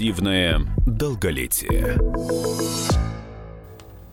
Активное долголетие.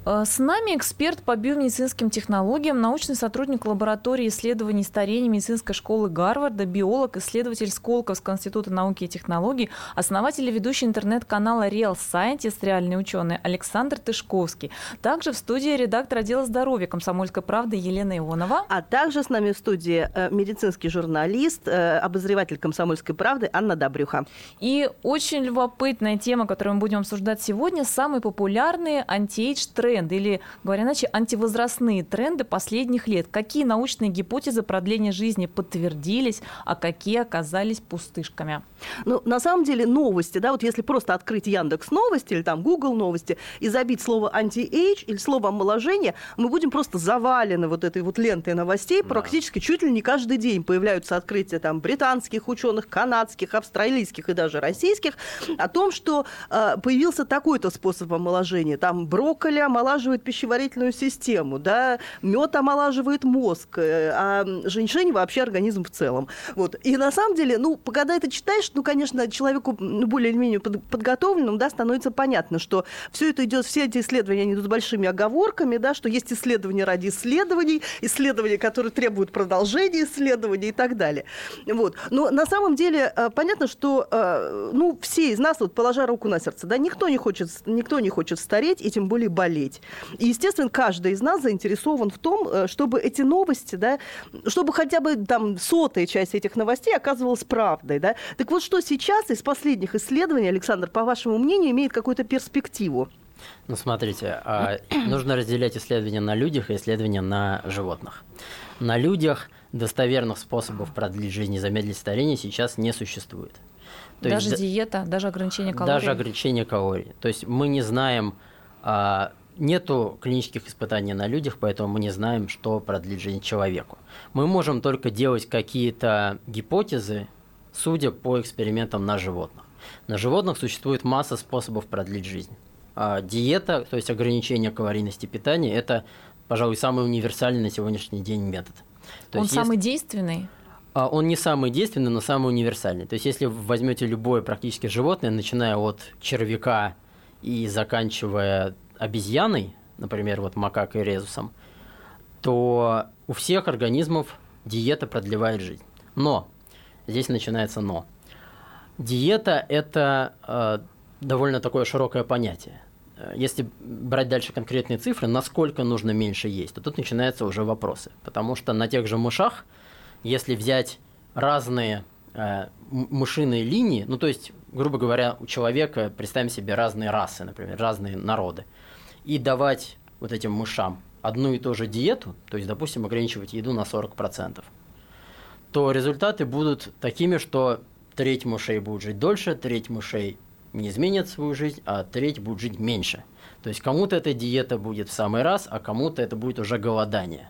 Э, с нами эксперт по биомедицинским технологиям, научный сотрудник лаборатории исследований старения медицинской школы Гарварда, биолог, исследователь Сколковского института науки и технологий, основатель и ведущий интернет-канала Real Scientist, реальный ученый Александр Тышковский. Также в студии редактор отдела здоровья комсомольской правды Елена Ионова. А также с нами в студии э, медицинский журналист, э, обозреватель комсомольской правды Анна Добрюха. И очень любопытная тема, которую мы будем обсуждать сегодня, самые популярные anti-age тренды тренды или, говоря иначе, антивозрастные тренды последних лет? Какие научные гипотезы продления жизни подтвердились, а какие оказались пустышками? Ну, на самом деле новости, да, вот если просто открыть Яндекс Новости или там Google Новости и забить слово anti-age или слово омоложение, мы будем просто завалены вот этой вот лентой новостей. Да. Практически чуть ли не каждый день появляются открытия там британских ученых, канадских, австралийских и даже российских о том, что э, появился такой-то способ омоложения. Там брокколи омоложения омолаживает пищеварительную систему, да, мед омолаживает мозг, э, а женьшень вообще организм в целом. Вот. И на самом деле, ну, когда это читаешь, ну, конечно, человеку ну, более или менее подготовленному, да, становится понятно, что все это идет, все эти исследования, они идут с большими оговорками, да, что есть исследования ради исследований, исследования, которые требуют продолжения исследований и так далее. Вот. Но на самом деле э, понятно, что, э, ну, все из нас, вот, положа руку на сердце, да, никто не хочет, никто не хочет стареть и тем более болеть быть. И, естественно, каждый из нас заинтересован в том, э, чтобы эти новости, да, чтобы хотя бы там сотая часть этих новостей оказывалась правдой. Да? Так вот, что сейчас из последних исследований, Александр, по вашему мнению, имеет какую-то перспективу? Ну, смотрите, а, нужно разделять исследования на людях и исследования на животных. На людях достоверных способов продлить жизнь и замедлить старение сейчас не существует. То даже есть, диета, даже ограничение калорий? Даже ограничение калорий. То есть мы не знаем а, Нету клинических испытаний на людях, поэтому мы не знаем, что продлит жизнь человеку. Мы можем только делать какие-то гипотезы, судя по экспериментам на животных. На животных существует масса способов продлить жизнь. А диета, то есть ограничение калорийности питания, это, пожалуй, самый универсальный на сегодняшний день метод. То Он самый есть... действенный? А, он не самый действенный, но самый универсальный. То есть, если вы возьмете любое практически животное, начиная от червяка и заканчивая обезьяной, например, вот макакой резусом, то у всех организмов диета продлевает жизнь. Но, здесь начинается но. Диета – это э, довольно такое широкое понятие. Если брать дальше конкретные цифры, насколько нужно меньше есть, то тут начинаются уже вопросы. Потому что на тех же мышах, если взять разные э, мышиные линии, ну то есть, грубо говоря, у человека, представим себе разные расы, например, разные народы – и давать вот этим мышам одну и ту же диету, то есть, допустим, ограничивать еду на 40%, то результаты будут такими, что треть мышей будет жить дольше, треть мышей не изменит свою жизнь, а треть будет жить меньше. То есть кому-то эта диета будет в самый раз, а кому-то это будет уже голодание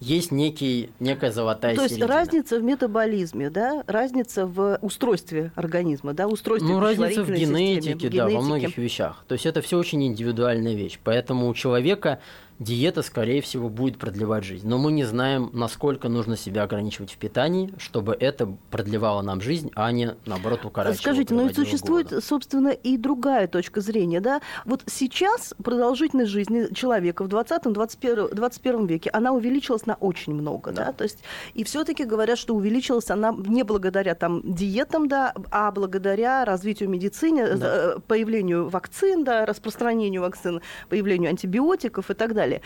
есть некий, некая золотая То середина. есть разница в метаболизме, да, разница в устройстве организма, да, устройстве Ну, разница в генетике, системе, в да, во многих вещах. То есть это все очень индивидуальная вещь. Поэтому у человека диета, скорее всего, будет продлевать жизнь. Но мы не знаем, насколько нужно себя ограничивать в питании, чтобы это продлевало нам жизнь, а не, наоборот, укорачивало. Скажите, но ведь существует, года. собственно, и другая точка зрения. Да? Вот сейчас продолжительность жизни человека в 20-21 21 веке, она увеличилась на очень много. Да. Да? То есть, и все таки говорят, что увеличилась она не благодаря там, диетам, да, а благодаря развитию медицины, да. Э, появлению вакцин, да, распространению вакцин, появлению антибиотиков и так далее далее.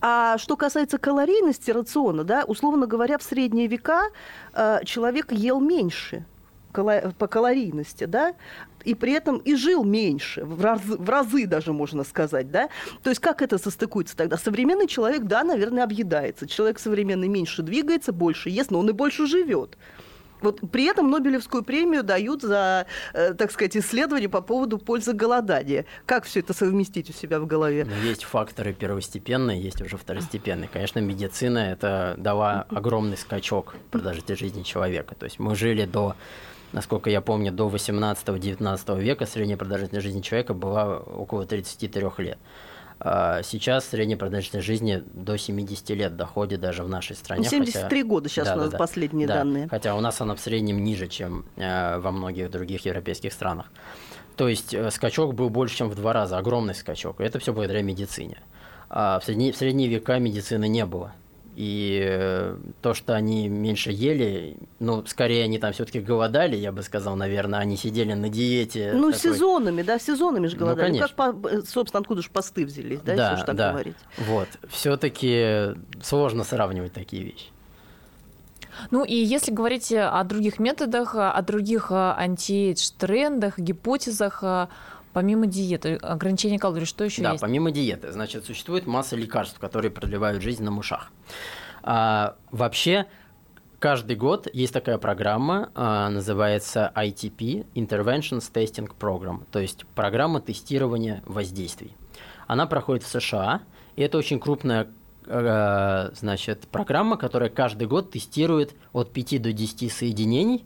А что касается калорийности рациона, да, условно говоря, в средние века э, человек ел меньше по калорийности, да, и при этом и жил меньше, в разы, в разы даже можно сказать, да. То есть как это состыкуется тогда? Современный человек, да, наверное, объедается. Человек современный меньше двигается, больше ест, но он и больше живет. Вот при этом Нобелевскую премию дают за, э, так сказать, исследование по поводу пользы голодания. Как все это совместить у себя в голове? Ну, есть факторы первостепенные, есть уже второстепенные. Конечно, медицина это дала огромный скачок продолжительности жизни человека. То есть мы жили до насколько я помню, до 18-19 века средняя продолжительность жизни человека была около 33 лет. А сейчас средняя продолжительность жизни до 70 лет доходит даже в нашей стране. 73 хотя... года сейчас да, у нас да, последние да. данные. Хотя у нас она в среднем ниже, чем э, во многих других европейских странах. То есть э, скачок был больше, чем в два раза, огромный скачок. И это все благодаря медицине. А в, средние, в средние века медицины не было. И э, то, что они меньше ели, ну, скорее они там все-таки голодали, я бы сказал, наверное, они сидели на диете. Ну, такой... сезонами, да, сезонами же голодали. Ну, как, по, собственно, откуда же посты взялись, да, да если уж так да. говорить. Вот. Все-таки сложно сравнивать такие вещи. Ну и если говорить о других методах, о других антиэйдж-трендах, гипотезах, Помимо диеты, ограничения калорий, что еще да, есть? Да, помимо диеты, значит, существует масса лекарств, которые продлевают жизнь на мышах. А, вообще, каждый год есть такая программа, а, называется ITP, Interventions Testing Program, то есть программа тестирования воздействий. Она проходит в США, и это очень крупная э, значит, программа, которая каждый год тестирует от 5 до 10 соединений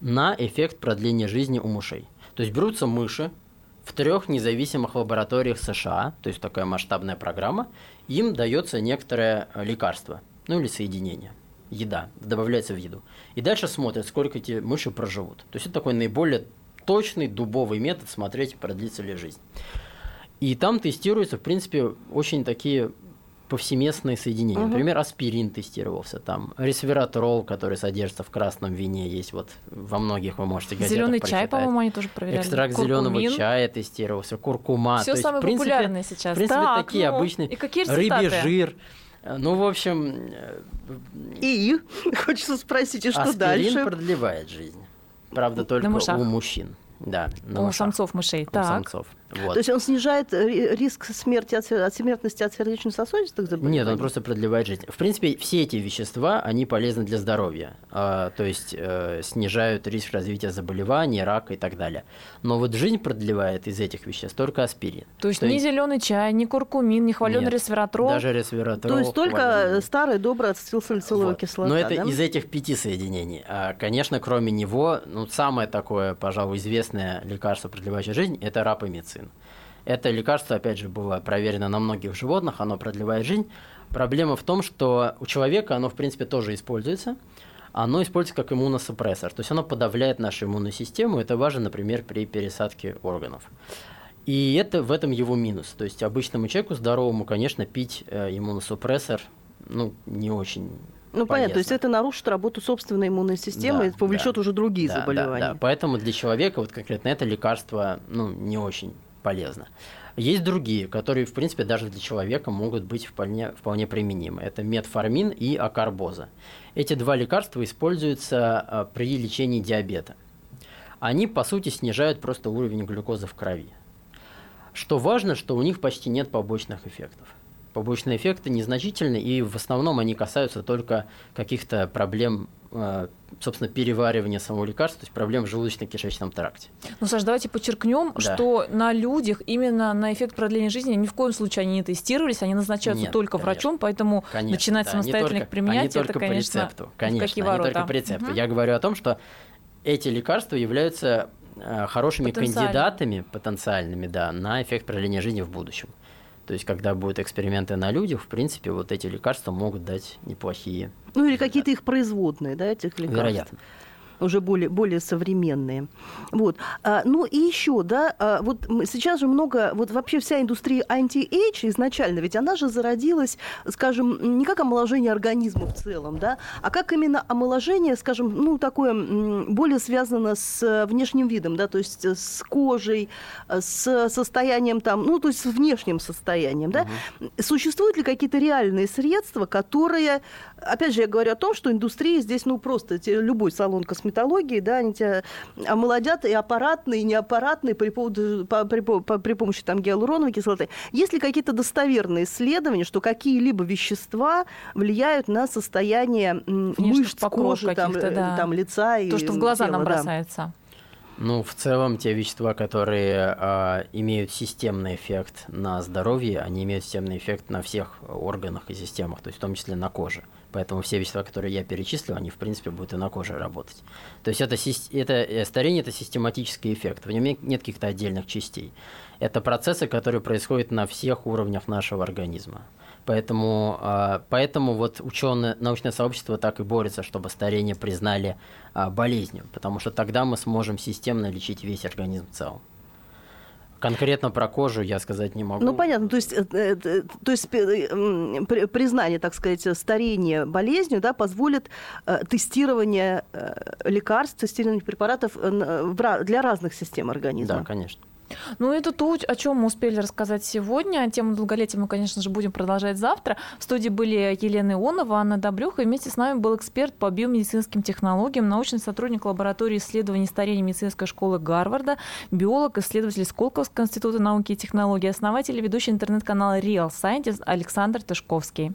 на эффект продления жизни у мышей. То есть берутся мыши, в трех независимых лабораториях США, то есть такая масштабная программа, им дается некоторое лекарство, ну или соединение, еда, добавляется в еду. И дальше смотрят, сколько эти мыши проживут. То есть это такой наиболее точный дубовый метод смотреть, продлится ли жизнь. И там тестируются, в принципе, очень такие повсеместные соединения. Угу. Например, аспирин тестировался там, ресвератрол, который содержится в красном вине, есть вот во многих вы можете газетах Зеленый чай, по-моему, они тоже проверяли. Экстракт зеленого чая тестировался, куркума. Все самое есть, принципе, популярное сейчас. В принципе, так, такие ну, обычные. И какие рыбий жир. Ну, в общем... И хочется спросить, и что аспирин дальше? продлевает жизнь. Правда, только у мужчин. Да, на у самцов мышей. У так. самцов. Вот. То есть он снижает риск смерти от, от смертности от сердечно-сосудистых заболеваний? Нет, он просто продлевает жизнь. В принципе, все эти вещества, они полезны для здоровья. А, то есть э, снижают риск развития заболеваний, рака и так далее. Но вот жизнь продлевает из этих веществ только аспирин. То есть то ни зеленый чай, ни куркумин, ни хваленый ресвератрол? даже ресвератрол. То есть только хваленый. старая добрая ацетилсалициловая вот. кислота, Но это да? из этих пяти соединений. А, конечно, кроме него, ну, самое такое, пожалуй, известное лекарство, продлевающее жизнь, это рапамицин. Это лекарство, опять же, было проверено на многих животных, оно продлевает жизнь. Проблема в том, что у человека оно, в принципе, тоже используется. Оно используется как иммуносупрессор, то есть оно подавляет нашу иммунную систему. Это важно, например, при пересадке органов. И это в этом его минус. То есть обычному человеку здоровому, конечно, пить э, иммуносупрессор ну, не очень ну, полезно. понятно, то есть это нарушит работу собственной иммунной системы да, и повлечет да, уже другие да, заболевания. Да, да. Поэтому для человека вот конкретно это лекарство ну, не очень полезно. Есть другие, которые, в принципе, даже для человека могут быть вполне, вполне применимы. Это метформин и акарбоза. Эти два лекарства используются при лечении диабета. Они, по сути, снижают просто уровень глюкозы в крови. Что важно, что у них почти нет побочных эффектов. Побочные эффекты незначительны, и в основном они касаются только каких-то проблем, собственно, переваривания самого лекарства, то есть проблем в желудочно-кишечном тракте. Ну, Саш, давайте подчеркнем, да. что на людях именно на эффект продления жизни ни в коем случае они не тестировались, они назначаются Нет, только конечно. врачом, поэтому конечно, начинать да, самостоятельно только, их применять, это, только конечно, по рецепту. Конечно, какие ворота. только по рецепту. Угу. Я говорю о том, что эти лекарства являются э, хорошими кандидатами потенциальными да, на эффект продления жизни в будущем. То есть, когда будут эксперименты на людях, в принципе, вот эти лекарства могут дать неплохие. Ну или какие-то их производные, да, этих лекарств. Вероятно уже более, более современные. Вот. А, ну и еще, да, а, вот сейчас же много, вот вообще вся индустрия anti-age изначально, ведь она же зародилась, скажем, не как омоложение организма в целом, да, а как именно омоложение, скажем, ну такое более связано с внешним видом, да, то есть с кожей, с состоянием там, ну то есть с внешним состоянием, да. Угу. Существуют ли какие-то реальные средства, которые, опять же, я говорю о том, что индустрия здесь, ну просто любой салон косметологии да, они тебя омолодят и аппаратные, и неаппаратные при, поводу, по, при, по, при помощи там, гиалуроновой кислоты. Есть ли какие-то достоверные исследования, что какие-либо вещества влияют на состояние мышц, кожи, там, да. там, лица и То, что в глаза тела, нам да. бросается. Ну, в целом, те вещества, которые э, имеют системный эффект на здоровье, они имеют системный эффект на всех органах и системах, то есть в том числе на коже. Поэтому все вещества, которые я перечислил, они, в принципе, будут и на коже работать. То есть это, это э, старение – это систематический эффект. В нем нет каких-то отдельных частей. Это процессы, которые происходят на всех уровнях нашего организма. Поэтому, а, поэтому вот ученое, научное сообщество так и борется, чтобы старение признали а, болезнью, потому что тогда мы сможем системно лечить весь организм в целом. Конкретно про кожу я сказать не могу. Ну, понятно. То есть, э, э, э, то есть признание, так сказать, старения болезнью да, позволит тестирование лекарств, тестирование препаратов для разных систем организма. Да, конечно. Ну, это то, о чем мы успели рассказать сегодня. Тему долголетия мы, конечно же, будем продолжать завтра. В студии были Елена Ионова, Анна Добрюха, и вместе с нами был эксперт по биомедицинским технологиям, научный сотрудник лаборатории исследований старения медицинской школы Гарварда, биолог, исследователь Сколковского института науки и технологий, основатель и ведущий интернет-канала Real Scientist Александр Тышковский.